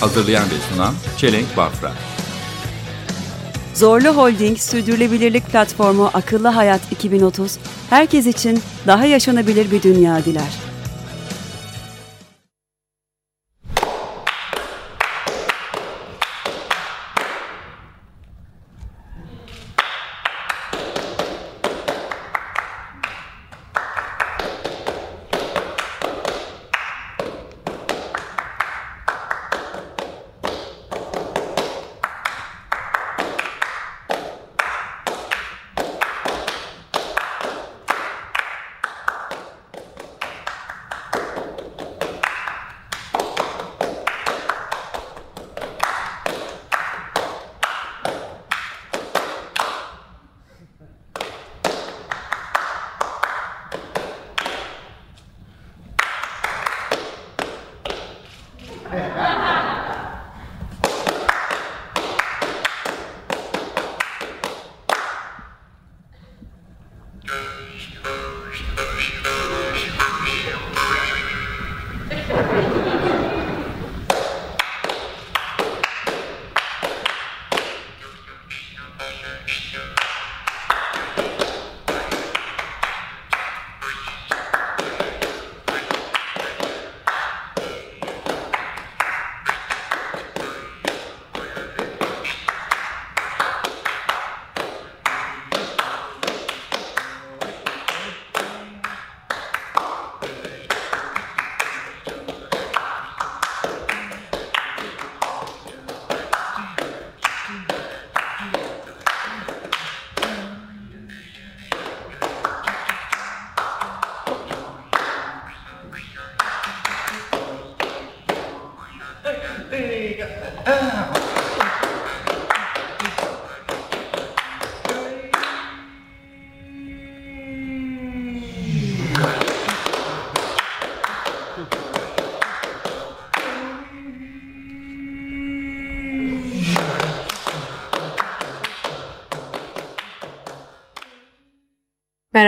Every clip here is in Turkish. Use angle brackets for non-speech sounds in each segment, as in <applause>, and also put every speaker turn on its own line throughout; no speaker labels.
Hazırlayan ve sunan Çelenk Bafra.
Zorlu Holding Sürdürülebilirlik Platformu Akıllı Hayat 2030, herkes için daha yaşanabilir bir dünya diler.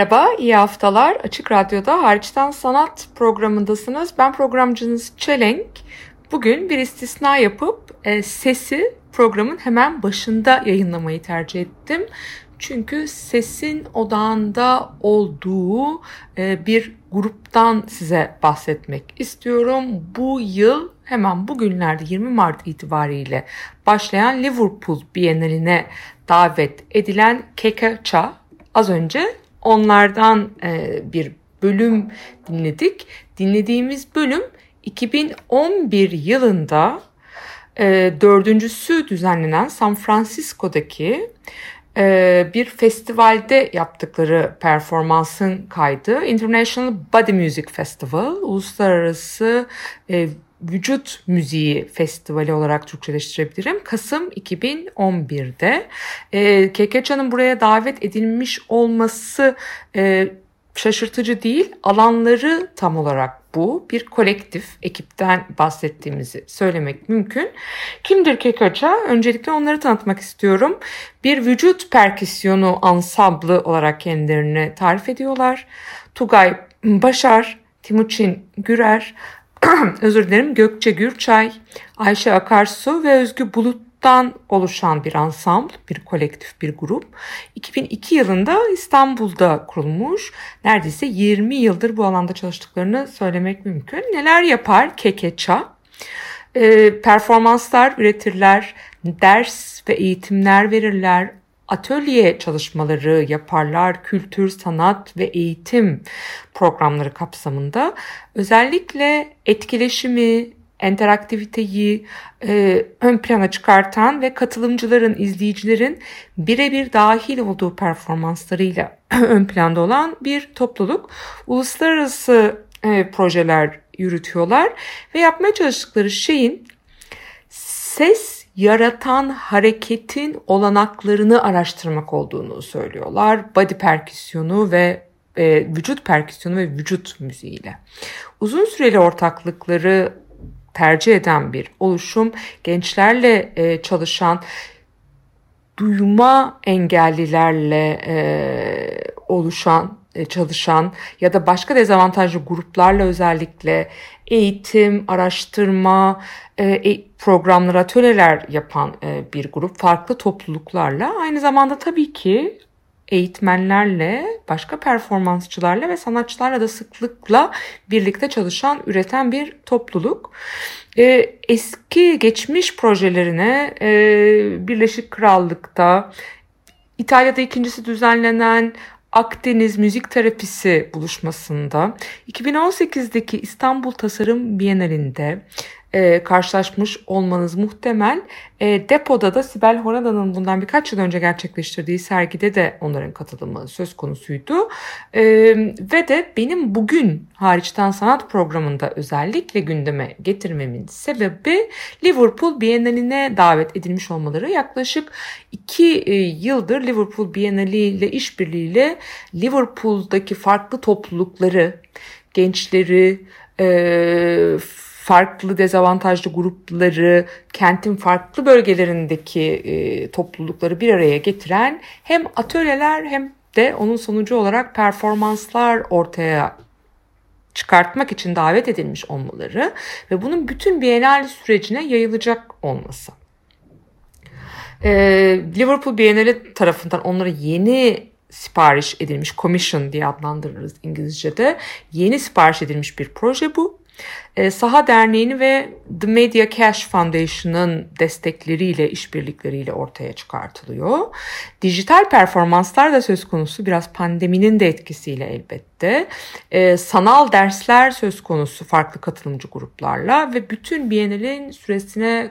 Merhaba, iyi haftalar. Açık Radyo'da Hariçten Sanat programındasınız. Ben programcınız Çelenk. Bugün bir istisna yapıp e, sesi programın hemen başında yayınlamayı tercih ettim. Çünkü sesin odağında olduğu e, bir gruptan size bahsetmek istiyorum. Bu yıl hemen bugünlerde 20 Mart itibariyle başlayan Liverpool Biennaline davet edilen Kekaça az önce onlardan e, bir bölüm dinledik. Dinlediğimiz bölüm 2011 yılında e, dördüncüsü düzenlenen San Francisco'daki e, bir festivalde yaptıkları performansın kaydı. International Body Music Festival, uluslararası e, vücut müziği festivali olarak Türkçeleştirebilirim. Kasım 2011'de e, Kekeça'nın buraya davet edilmiş olması e, şaşırtıcı değil. Alanları tam olarak bu. Bir kolektif ekipten bahsettiğimizi söylemek mümkün. Kimdir Kekaça? Öncelikle onları tanıtmak istiyorum. Bir vücut perküsyonu ansamblı olarak kendilerini tarif ediyorlar. Tugay Başar, Timuçin Gürer, <clears throat> özür dilerim Gökçe Gürçay, Ayşe Akarsu ve Özgü Bulut'tan oluşan bir ansambl, bir kolektif bir grup. 2002 yılında İstanbul'da kurulmuş. Neredeyse 20 yıldır bu alanda çalıştıklarını söylemek mümkün. Neler yapar Kekeça? E, performanslar üretirler, ders ve eğitimler verirler, atölye çalışmaları yaparlar kültür, sanat ve eğitim programları kapsamında. Özellikle etkileşimi, interaktiviteyi e, ön plana çıkartan ve katılımcıların, izleyicilerin birebir dahil olduğu performanslarıyla <clears throat> ön planda olan bir topluluk. Uluslararası e, projeler yürütüyorlar ve yapmaya çalıştıkları şeyin ses yaratan hareketin olanaklarını araştırmak olduğunu söylüyorlar. Body perküsyonu ve e, vücut perküsyonu ve vücut müziğiyle. Uzun süreli ortaklıkları tercih eden bir oluşum, gençlerle e, çalışan, duyma engellilerle e, oluşan, çalışan ya da başka dezavantajlı gruplarla özellikle eğitim, araştırma, e, programlar, atölyeler yapan e, bir grup farklı topluluklarla aynı zamanda tabii ki eğitmenlerle, başka performansçılarla ve sanatçılarla da sıklıkla birlikte çalışan, üreten bir topluluk. E, eski geçmiş projelerine e, Birleşik Krallık'ta, İtalya'da ikincisi düzenlenen Akdeniz Müzik Terapisi buluşmasında. 2018'deki İstanbul Tasarım Bienalinde e, karşılaşmış olmanız muhtemel. E, depoda da Sibel Horada'nın bundan birkaç yıl önce gerçekleştirdiği sergide de onların katılımı söz konusuydu. E, ve de benim bugün hariçten sanat programında özellikle gündeme getirmemin sebebi Liverpool Biennaline davet edilmiş olmaları. Yaklaşık iki e, yıldır Liverpool Bienali ile işbirliğiyle Liverpool'daki farklı toplulukları, gençleri, e, farklı dezavantajlı grupları, kentin farklı bölgelerindeki e, toplulukları bir araya getiren hem atölyeler hem de onun sonucu olarak performanslar ortaya çıkartmak için davet edilmiş olmaları ve bunun bütün Biennale sürecine yayılacak olması. Ee, Liverpool Biennale tarafından onlara yeni sipariş edilmiş, commission diye adlandırırız İngilizce'de, yeni sipariş edilmiş bir proje bu. E, Saha Derneği'ni ve The Media Cash Foundation'ın destekleriyle, işbirlikleriyle ortaya çıkartılıyor. Dijital performanslar da söz konusu biraz pandeminin de etkisiyle elbette. E, sanal dersler söz konusu farklı katılımcı gruplarla ve bütün Biennale'in süresine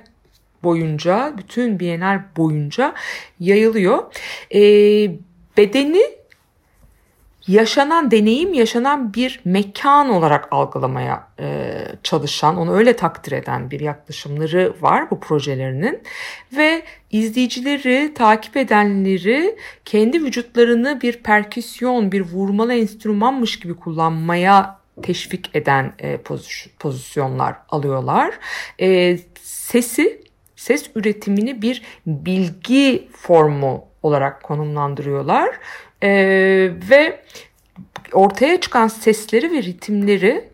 boyunca, bütün Biennale boyunca yayılıyor. E, bedeni yaşanan deneyim yaşanan bir mekan olarak algılamaya e, çalışan, onu öyle takdir eden bir yaklaşımları var bu projelerinin ve izleyicileri, takip edenleri kendi vücutlarını bir perküsyon, bir vurmalı enstrümanmış gibi kullanmaya teşvik eden e, pozisyonlar alıyorlar. E, sesi, ses üretimini bir bilgi formu olarak konumlandırıyorlar ee, ve ortaya çıkan sesleri ve ritimleri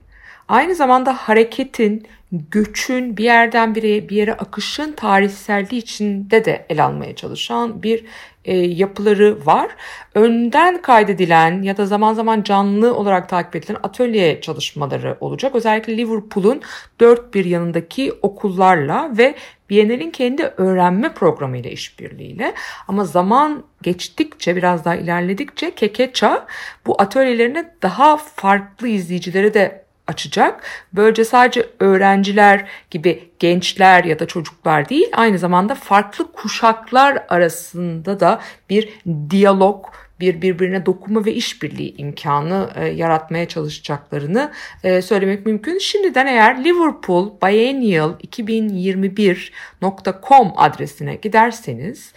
aynı zamanda hareketin, göçün, bir yerden bir yere, bir yere akışın tarihselliği içinde de el almaya çalışan bir e, yapıları var. Önden kaydedilen ya da zaman zaman canlı olarak takip edilen atölye çalışmaları olacak. Özellikle Liverpool'un dört bir yanındaki okullarla ve Biennale'in kendi öğrenme programıyla işbirliğiyle ama zaman geçtikçe biraz daha ilerledikçe Kekeça bu atölyelerine daha farklı izleyicilere de açacak. Böylece sadece öğrenciler gibi gençler ya da çocuklar değil aynı zamanda farklı kuşaklar arasında da bir diyalog, bir birbirine dokunma ve işbirliği imkanı e, yaratmaya çalışacaklarını e, söylemek mümkün. Şimdiden eğer Liverpool Biennial 2021.com adresine giderseniz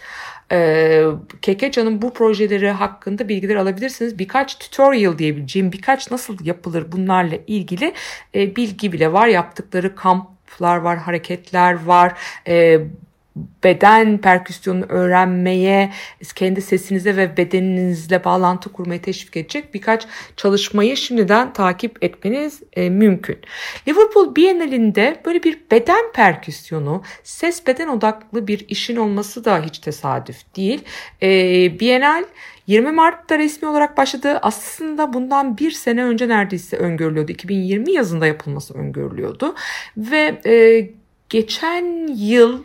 e, bu projeleri hakkında bilgiler alabilirsiniz. Birkaç tutorial diyebileceğim birkaç nasıl yapılır bunlarla ilgili e, bilgi bile var. Yaptıkları kamplar var, hareketler var. E, beden perküsyonunu öğrenmeye, kendi sesinize ve bedeninizle bağlantı kurmaya teşvik edecek birkaç çalışmayı şimdiden takip etmeniz e, mümkün. Liverpool Bienalinde böyle bir beden perküsyonu, ses beden odaklı bir işin olması da hiç tesadüf değil. E, Bienal 20 Mart'ta resmi olarak başladı. Aslında bundan bir sene önce neredeyse öngörülüyordu. 2020 yazında yapılması öngörülüyordu. Ve e, geçen yıl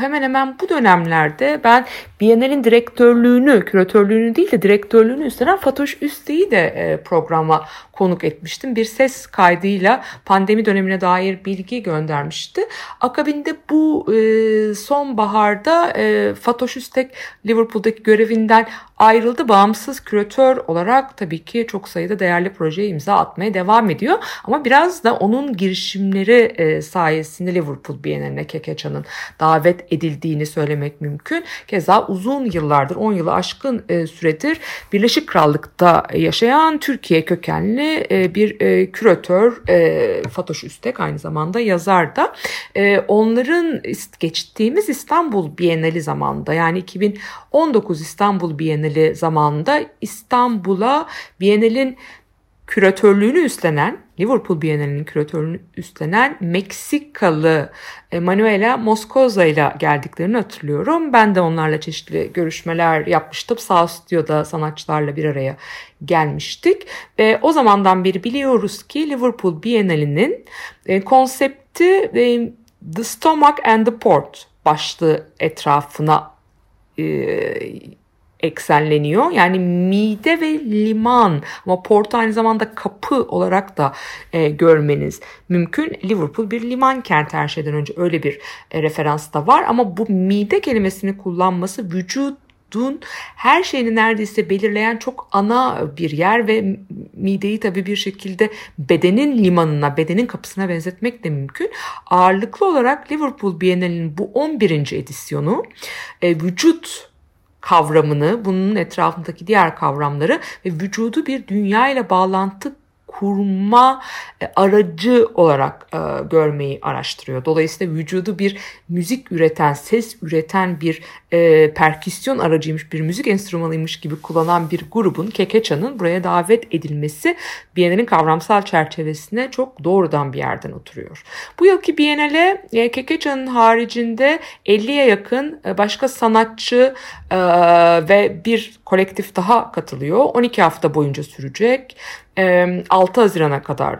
hemen hemen bu dönemlerde ben Biennale'in direktörlüğünü, küratörlüğünü değil de direktörlüğünü üstlenen Fatoş Üste'yi de e, programa konuk etmiştim. Bir ses kaydıyla pandemi dönemine dair bilgi göndermişti. Akabinde bu e, sonbaharda e, Fatoş Üstek Liverpool'daki görevinden ayrıldı. Bağımsız küratör olarak tabii ki çok sayıda değerli projeye imza atmaya devam ediyor. Ama biraz da onun girişimleri sayesinde Liverpool Biennaline Kekeçan'ın davet edildiğini söylemek mümkün. Keza uzun yıllardır 10 yılı aşkın e, süredir Birleşik Krallık'ta yaşayan Türkiye kökenli e, bir e, küratör e, Fatoş Üstek aynı zamanda yazar da. E, onların geçtiğimiz İstanbul Bienali zamanında yani 2019 İstanbul Bienali zamanında İstanbul'a Bienal'in küratörlüğünü üstlenen, Liverpool Bienalinin küratörlüğünü üstlenen Meksikalı e, Manuela Moscoza ile geldiklerini hatırlıyorum. Ben de onlarla çeşitli görüşmeler yapmıştım. Sağ stüdyoda sanatçılarla bir araya gelmiştik. E, o zamandan beri biliyoruz ki Liverpool Bienalinin e, konsepti e, The Stomach and the Port başlığı etrafına eksenleniyor. Yani mide ve liman ama port aynı zamanda kapı olarak da e, görmeniz mümkün. Liverpool bir liman kenti her şeyden önce öyle bir e, referans da var ama bu mide kelimesini kullanması vücut vücudun her şeyini neredeyse belirleyen çok ana bir yer ve mideyi tabii bir şekilde bedenin limanına, bedenin kapısına benzetmek de mümkün. Ağırlıklı olarak Liverpool Bienalinin bu 11. edisyonu e, vücut kavramını, bunun etrafındaki diğer kavramları ve vücudu bir dünya ile bağlantı kurma e, aracı olarak e, görmeyi araştırıyor. Dolayısıyla vücudu bir müzik üreten, ses üreten bir e, perküsyon aracıymış, bir müzik enstrümanıymış gibi kullanan bir grubun, Kekeça'nın buraya davet edilmesi Biennale'nin kavramsal çerçevesine çok doğrudan bir yerden oturuyor. Bu yılki Biennale e, Kekeça'nın haricinde 50'ye yakın başka sanatçı ve bir kolektif daha katılıyor. 12 hafta boyunca sürecek. 6 Haziran'a kadar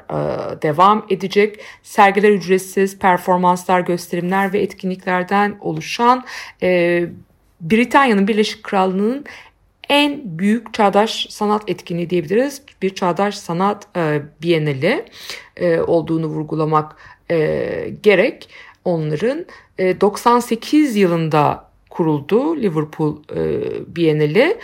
devam edecek. Sergiler ücretsiz, performanslar, gösterimler ve etkinliklerden oluşan Britanya'nın Birleşik Krallığı'nın en büyük çağdaş sanat etkinliği diyebiliriz. Bir çağdaş sanat e, bienali olduğunu vurgulamak gerek. Onların e, 98 yılında kuruldu Liverpool e, Bienali.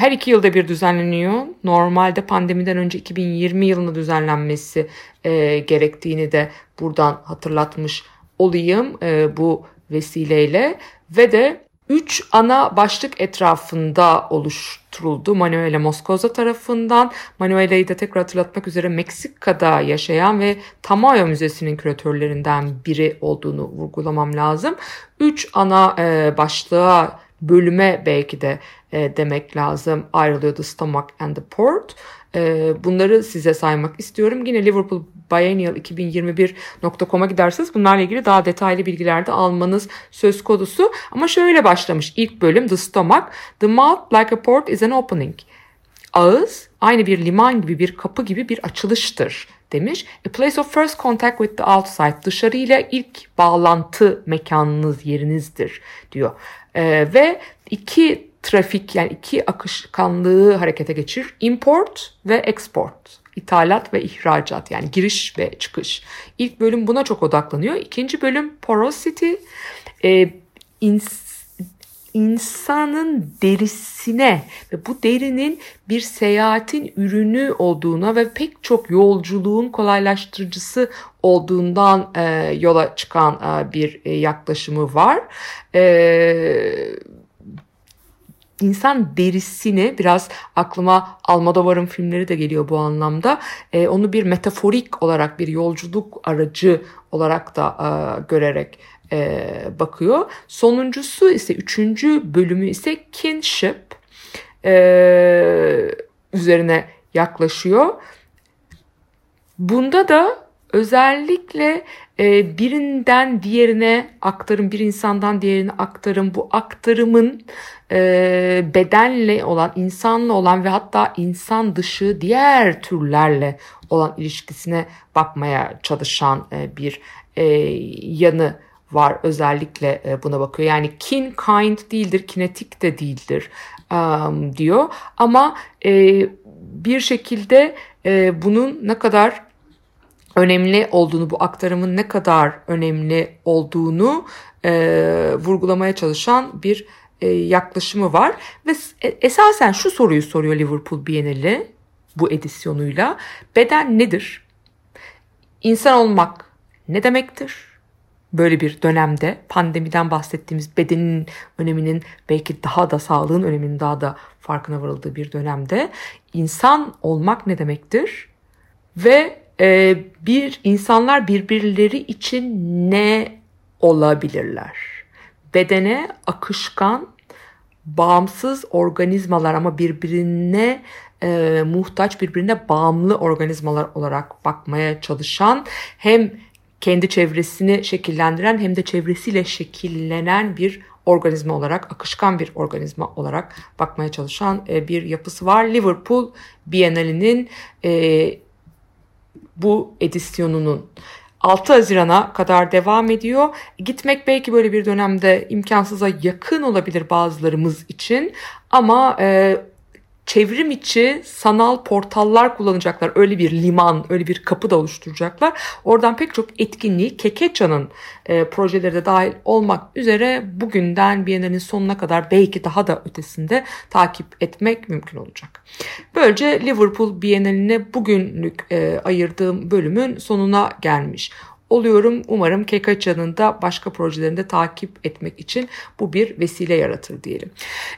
Her iki yılda bir düzenleniyor. Normalde pandemiden önce 2020 yılında düzenlenmesi e, gerektiğini de buradan hatırlatmış olayım e, bu vesileyle ve de üç ana başlık etrafında oluşturuldu Manuela Moscoso tarafından. Manuela'yı da tekrar hatırlatmak üzere Meksika'da yaşayan ve Tamayo Müzesi'nin küratörlerinden biri olduğunu vurgulamam lazım. Üç ana e, başlığa bölüme belki de e, demek lazım ayrılıyordu Stomach and the Port. E, bunları size saymak istiyorum. Yine Liverpool Biennial 2021.com'a giderseniz bunlarla ilgili daha detaylı bilgiler de almanız söz konusu. Ama şöyle başlamış ilk bölüm The Stomach. The mouth like a port is an opening. Ağız aynı bir liman gibi bir kapı gibi bir açılıştır demiş. A place of first contact with the outside. Dışarıyla ilk bağlantı mekanınız, yerinizdir diyor. Ee, ve iki trafik yani iki akışkanlığı harekete geçirir. Import ve export. İthalat ve ihracat yani giriş ve çıkış. İlk bölüm buna çok odaklanıyor. İkinci bölüm porosity. Ee, ins insanın derisine ve bu derinin bir seyahatin ürünü olduğuna ve pek çok yolculuğun kolaylaştırıcısı olduğundan e, yola çıkan e, bir e, yaklaşımı var. E, insan derisini biraz aklıma Almodovar'ın filmleri de geliyor bu anlamda. E, onu bir metaforik olarak bir yolculuk aracı olarak da e, görerek e, bakıyor. Sonuncusu ise üçüncü bölümü ise kinship e, üzerine yaklaşıyor. Bunda da özellikle e, birinden diğerine aktarım, bir insandan diğerine aktarım, bu aktarımın e, bedenle olan, insanla olan ve hatta insan dışı diğer türlerle olan ilişkisine bakmaya çalışan e, bir e, yanı var özellikle e, buna bakıyor. Yani kin kind değildir, kinetik de değildir um, diyor. Ama e, bir şekilde e, bunun ne kadar önemli olduğunu, bu aktarımın ne kadar önemli olduğunu e, vurgulamaya çalışan bir e, yaklaşımı var. Ve e, esasen şu soruyu soruyor Liverpool Bienali bu edisyonuyla. Beden nedir? İnsan olmak ne demektir? böyle bir dönemde pandemiden bahsettiğimiz bedenin öneminin belki daha da sağlığın öneminin daha da farkına varıldığı bir dönemde insan olmak ne demektir? Ve e, bir insanlar birbirleri için ne olabilirler? Bedene akışkan, bağımsız organizmalar ama birbirine e, muhtaç, birbirine bağımlı organizmalar olarak bakmaya çalışan hem kendi çevresini şekillendiren hem de çevresiyle şekillenen bir organizma olarak, akışkan bir organizma olarak bakmaya çalışan e, bir yapısı var. Liverpool Bienalinin e, bu edisyonunun 6 Haziran'a kadar devam ediyor. Gitmek belki böyle bir dönemde imkansıza yakın olabilir bazılarımız için ama e, çevrim içi sanal portallar kullanacaklar. Öyle bir liman, öyle bir kapı da oluşturacaklar. Oradan pek çok etkinliği Kekeça'nın e, projeleri de dahil olmak üzere bugünden Biennale'nin sonuna kadar belki daha da ötesinde takip etmek mümkün olacak. Böylece Liverpool Biennale'ine bugünlük e, ayırdığım bölümün sonuna gelmiş oluyorum. Umarım Kekaça'nın da başka projelerinde takip etmek için bu bir vesile yaratır diyelim.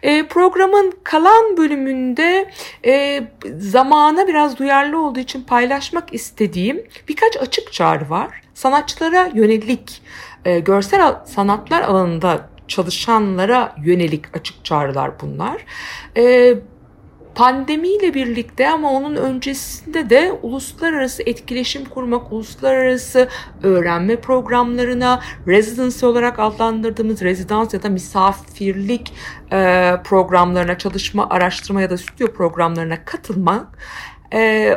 E, programın kalan bölümünde e, zamana biraz duyarlı olduğu için paylaşmak istediğim birkaç açık çağrı var. Sanatçılara yönelik e, görsel sanatlar alanında çalışanlara yönelik açık çağrılar bunlar. E, pandemiyle birlikte ama onun öncesinde de uluslararası etkileşim kurmak, uluslararası öğrenme programlarına, residency olarak adlandırdığımız rezidans ya da misafirlik e, programlarına, çalışma, araştırma ya da stüdyo programlarına katılmak e,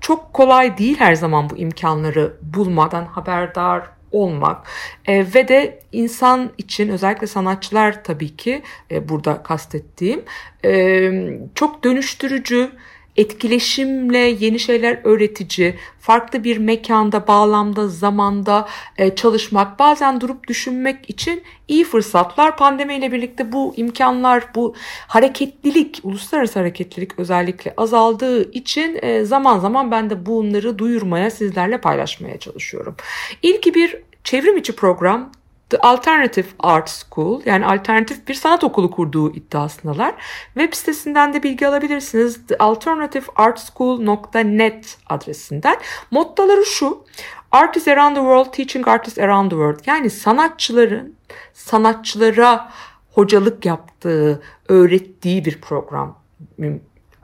çok kolay değil her zaman bu imkanları bulmadan haberdar olmak e, ve de insan için özellikle sanatçılar tabii ki e, burada kastettiğim e, çok dönüştürücü etkileşimle yeni şeyler öğretici, farklı bir mekanda, bağlamda, zamanda e, çalışmak, bazen durup düşünmek için iyi fırsatlar. Pandemiyle birlikte bu imkanlar, bu hareketlilik, uluslararası hareketlilik özellikle azaldığı için e, zaman zaman ben de bunları duyurmaya, sizlerle paylaşmaya çalışıyorum. İlki bir çevrim içi program The Alternative Art School yani alternatif bir sanat okulu kurduğu iddiasındalar. Web sitesinden de bilgi alabilirsiniz. thealternativeartschool.net adresinden. Mottoları şu. Artists around the world teaching artists around the world. Yani sanatçıların sanatçılara hocalık yaptığı, öğrettiği bir program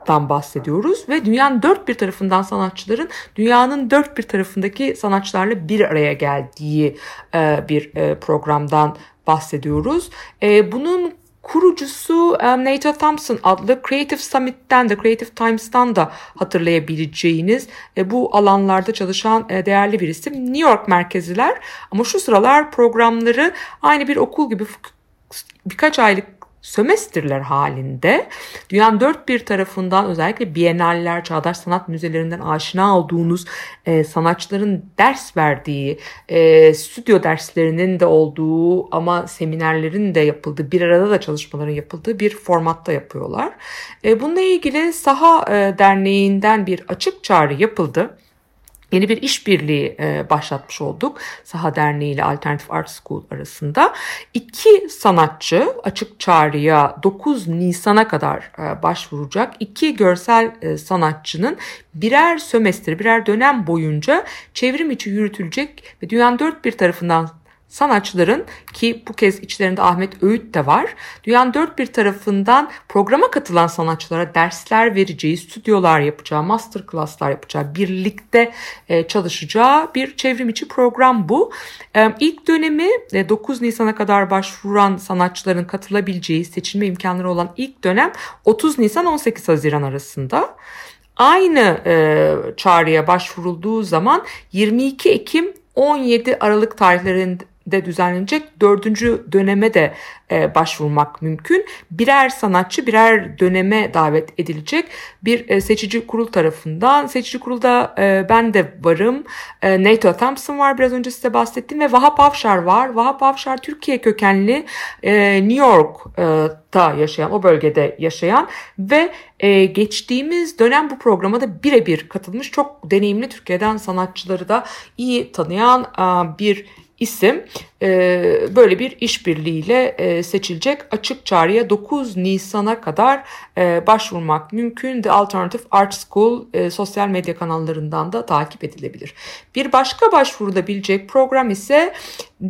dan bahsediyoruz ve dünyanın dört bir tarafından sanatçıların dünyanın dört bir tarafındaki sanatçılarla bir araya geldiği e, bir e, programdan bahsediyoruz. E, bunun kurucusu um, Nate Thompson adlı Creative Summit'ten de Creative Times'tan da hatırlayabileceğiniz e, bu alanlarda çalışan e, değerli bir isim. New York merkeziler ama şu sıralar programları aynı bir okul gibi birkaç aylık sömestrler halinde dünyanın dört bir tarafından özellikle bienaller, çağdaş sanat müzelerinden aşina olduğunuz e, sanatçıların ders verdiği, e, stüdyo derslerinin de olduğu ama seminerlerin de yapıldığı, bir arada da çalışmaların yapıldığı bir formatta yapıyorlar. E, bununla ilgili Saha e, Derneği'nden bir açık çağrı yapıldı yeni bir işbirliği e, başlatmış olduk. Saha Derneği ile Alternative Art School arasında. İki sanatçı açık çağrıya 9 Nisan'a kadar e, başvuracak. İki görsel e, sanatçının birer sömestr, birer dönem boyunca çevrim içi yürütülecek ve dünyanın dört bir tarafından sanatçıların ki bu kez içlerinde Ahmet Öğüt de var. Dünyanın dört bir tarafından programa katılan sanatçılara dersler vereceği, stüdyolar yapacağı, master classlar yapacağı, birlikte e, çalışacağı bir çevrim içi program bu. E, ilk dönemi 9 e, Nisan'a kadar başvuran sanatçıların katılabileceği, seçilme imkanları olan ilk dönem 30 Nisan 18 Haziran arasında. Aynı çağrıya başvurulduğu zaman 22 Ekim 17 Aralık tarihlerinde de düzenlenecek dördüncü döneme de e, başvurmak mümkün. Birer sanatçı birer döneme davet edilecek bir e, seçici kurul tarafından. Seçici kurulda e, ben de varım. E, Nato Thompson var biraz önce size bahsettiğim ve Vahap Avşar var. Vahap Avşar Türkiye kökenli e, New York'ta yaşayan o bölgede yaşayan ve e, geçtiğimiz dönem bu programa da birebir katılmış çok deneyimli Türkiye'den sanatçıları da iyi tanıyan e, bir isim e, böyle bir işbirliğiyle e, seçilecek açık çağrıya 9 Nisan'a kadar e, başvurmak mümkün. The Alternative Art School sosyal medya kanallarından da takip edilebilir. Bir başka başvurulabilecek program ise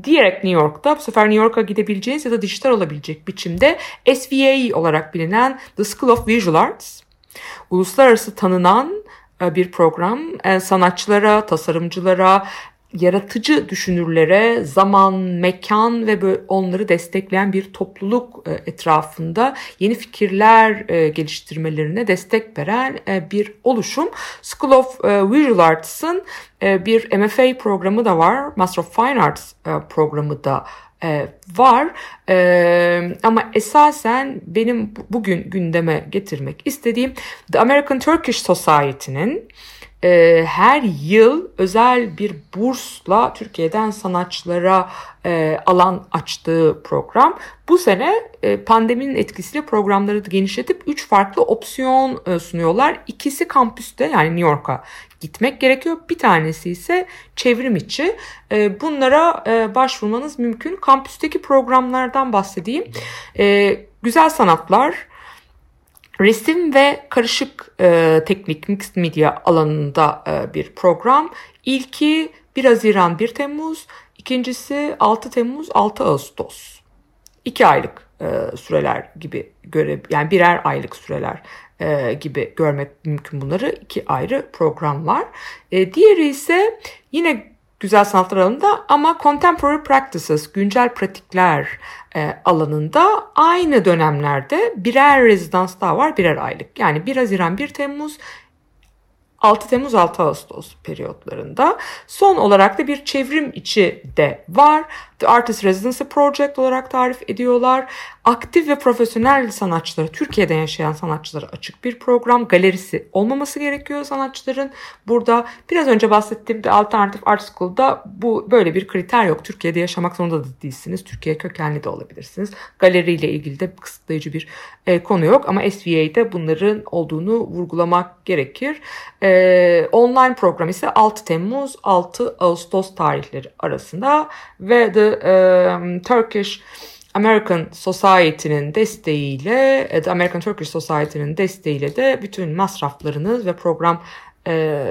direkt New York'ta bu sefer New York'a gidebileceğiniz ya da dijital olabilecek biçimde SVA olarak bilinen The School of Visual Arts. Uluslararası tanınan bir program sanatçılara, tasarımcılara, yaratıcı düşünürlere zaman, mekan ve onları destekleyen bir topluluk e, etrafında yeni fikirler geliştirmelerine destek veren bir oluşum. School of Visual Arts'ın bir MFA programı da var, Master of Fine Arts programı da var ama esasen benim bugün gündeme getirmek istediğim The American Turkish Society'nin e, her yıl özel bir bursla Türkiye'den sanatçılara e, alan açtığı program. Bu sene e, pandeminin etkisiyle programları genişletip 3 farklı opsiyon e, sunuyorlar. İkisi kampüste yani New York'a gitmek gerekiyor. Bir tanesi ise çevrim içi. Bunlara başvurmanız mümkün. Kampüsteki programlardan bahsedeyim. Güzel sanatlar, resim ve karışık e, teknik mixed media alanında e, bir program. İlki 1 Haziran 1 Temmuz, ikincisi 6 Temmuz 6 Ağustos. 2 aylık e, süreler gibi göre yani birer aylık süreler e, gibi görmek mümkün bunları. iki ayrı program var. E, diğeri ise yine güzel sanatlar alanında ama contemporary practices, güncel pratikler e, alanında aynı dönemlerde birer rezidans daha var, birer aylık. Yani 1 Haziran 1 Temmuz 6 Temmuz 6 Ağustos periyotlarında. Son olarak da bir çevrim içi de var. The Artist Residency Project olarak tarif ediyorlar. Aktif ve profesyonel sanatçıları, Türkiye'de yaşayan sanatçılara açık bir program. Galerisi olmaması gerekiyor sanatçıların. Burada biraz önce bahsettiğim de Alternative Art School'da bu böyle bir kriter yok. Türkiye'de yaşamak zorunda da değilsiniz. Türkiye kökenli de olabilirsiniz. Galeriyle ilgili de kısıtlayıcı bir e, konu yok ama SVA'de bunların olduğunu vurgulamak gerekir. E, online program ise 6 Temmuz 6 Ağustos tarihleri arasında ve The um, Turkish American Society'nin desteğiyle, The American Turkish Society'nin desteğiyle de bütün masraflarınız ve program e,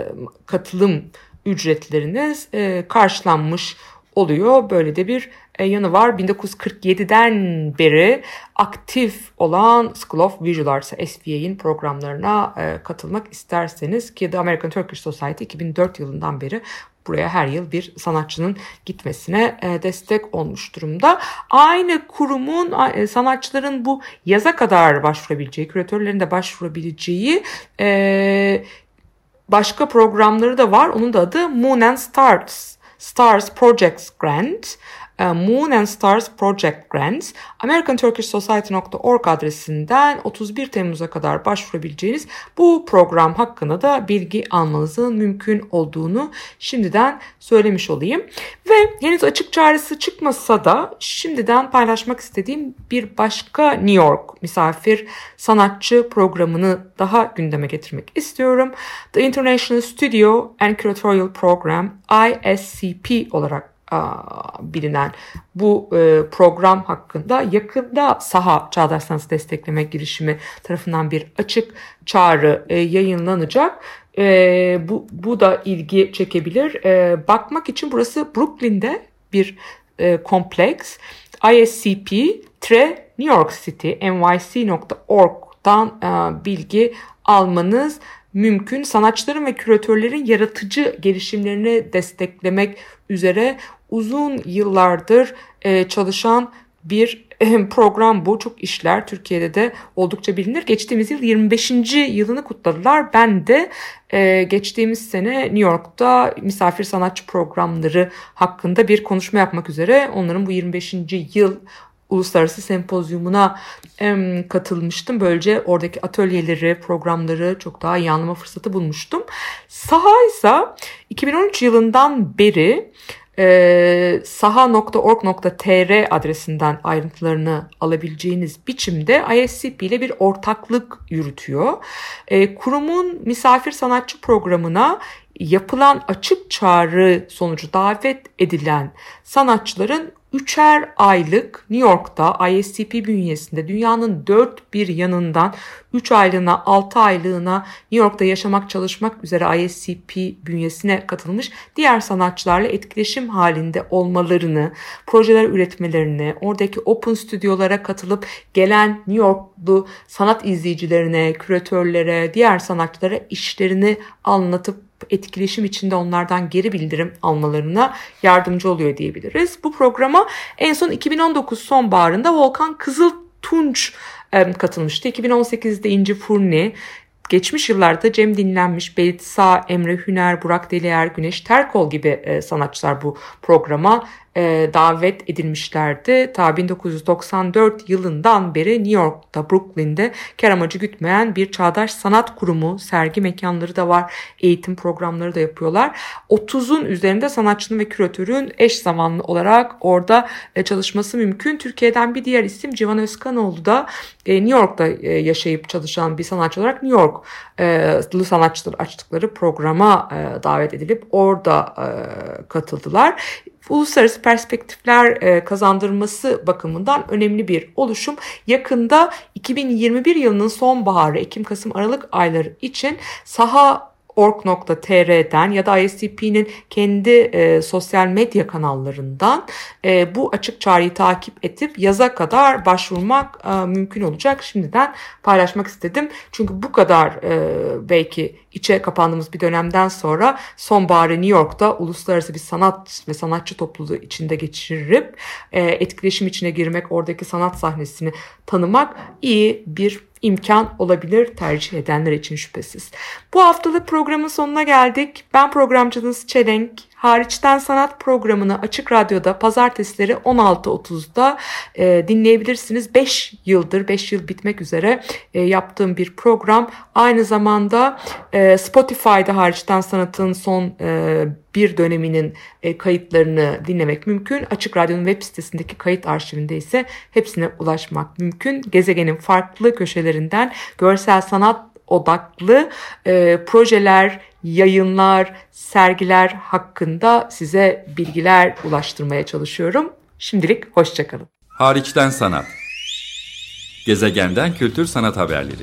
katılım ücretleriniz e, karşılanmış oluyor. Böyle de bir e, yanı var. 1947'den beri aktif olan School of Visual Arts SVA'in programlarına e, katılmak isterseniz ki The American Turkish Society 2004 yılından beri buraya her yıl bir sanatçının gitmesine e, destek olmuş durumda. Aynı kurumun sanatçıların bu yaza kadar başvurabileceği, küratörlerin de başvurabileceği başka programları da var. Onun da adı Moon and Stars. Stars Projects Grant. E, Moon and Stars Project Grants americanturkishsociety.org adresinden 31 Temmuz'a kadar başvurabileceğiniz bu program hakkında da bilgi almanızın mümkün olduğunu şimdiden söylemiş olayım. Ve henüz açık çağrısı çıkmasa da şimdiden paylaşmak istediğim bir başka New York misafir sanatçı programını daha gündeme getirmek istiyorum. The International Studio and Curatorial Program ISCP olarak bilinen bu e, program hakkında yakında saha Çağdaş Sanatı Destekleme girişimi tarafından bir açık çağrı e, yayınlanacak. E, bu, bu da ilgi çekebilir. Bakmak için burası Brooklyn'de bir kompleks. ISCP tre New York City nyc.org'dan bilgi almanız mümkün. Sanatçıların ve küratörlerin yaratıcı gelişimlerini desteklemek üzere uzun yıllardır e, çalışan bir e, program bu. Çok işler Türkiye'de de oldukça bilinir. Geçtiğimiz yıl 25. yılını kutladılar. Ben de e, geçtiğimiz sene New York'ta misafir sanatçı programları hakkında bir konuşma yapmak üzere onların bu 25. yıl uluslararası sempozyumuna katılmıştım. Böylece oradaki atölyeleri, programları çok daha iyi anlama fırsatı bulmuştum. Saha ise 2013 yılından beri e, saha.org.tr adresinden ayrıntılarını alabileceğiniz biçimde ISCP ile bir ortaklık yürütüyor. E, kurumun misafir sanatçı programına yapılan açık çağrı sonucu davet edilen sanatçıların üçer aylık New York'ta ISCP bünyesinde dünyanın dört bir yanından 3 aylığına 6 aylığına New York'ta yaşamak çalışmak üzere ISCP bünyesine katılmış diğer sanatçılarla etkileşim halinde olmalarını, projeler üretmelerini, oradaki open stüdyolara katılıp gelen New Yorklu sanat izleyicilerine, küratörlere, diğer sanatçılara işlerini anlatıp etkileşim içinde onlardan geri bildirim almalarına yardımcı oluyor diyebiliriz. Bu programa en son 2019 sonbaharında Volkan Kızıltunç katılmıştı. 2018'de İnci Furni, geçmiş yıllarda Cem Dinlenmiş, Belit Sağ, Emre Hüner, Burak Deliyer, Güneş Terkol gibi sanatçılar bu programa e, davet edilmişlerdi. Ta 1994 yılından beri New York'ta, Brooklyn'de kar amacı gütmeyen bir çağdaş sanat kurumu, sergi mekanları da var, eğitim programları da yapıyorlar. 30'un üzerinde sanatçının ve küratörün eş zamanlı olarak orada e, çalışması mümkün. Türkiye'den bir diğer isim Civan Özkanoğlu da e, New York'ta e, yaşayıp çalışan bir sanatçı olarak New York'lı e, sanatçılar açtıkları programa e, davet edilip orada e, katıldılar uluslararası perspektifler e, kazandırması bakımından önemli bir oluşum. Yakında 2021 yılının sonbaharı, Ekim, Kasım, Aralık ayları için saha org.tr'den ya da ISCP'nin kendi e, sosyal medya kanallarından e, bu açık çağrıyı takip edip yaza kadar başvurmak e, mümkün olacak. Şimdiden paylaşmak istedim. Çünkü bu kadar e, belki içe kapandığımız bir dönemden sonra sonbaharı New York'ta uluslararası bir sanat ve sanatçı topluluğu içinde geçirip e, etkileşim içine girmek, oradaki sanat sahnesini tanımak iyi bir imkan olabilir tercih edenler için şüphesiz. Bu haftalık programın sonuna geldik. Ben programcınız Çelenk. Hariçten Sanat programını Açık Radyo'da pazartesileri 16.30'da e, dinleyebilirsiniz. 5 yıldır, 5 yıl bitmek üzere e, yaptığım bir program. Aynı zamanda e, Spotify'da Hariçten Sanat'ın son e, bir döneminin e, kayıtlarını dinlemek mümkün. Açık Radyo'nun web sitesindeki kayıt arşivinde ise hepsine ulaşmak mümkün. Gezegenin farklı köşelerinden görsel sanat odaklı e, projeler, yayınlar, sergiler hakkında size bilgiler ulaştırmaya çalışıyorum. Şimdilik hoşçakalın.
Hariçten sanat. Gezegenden kültür sanat haberleri.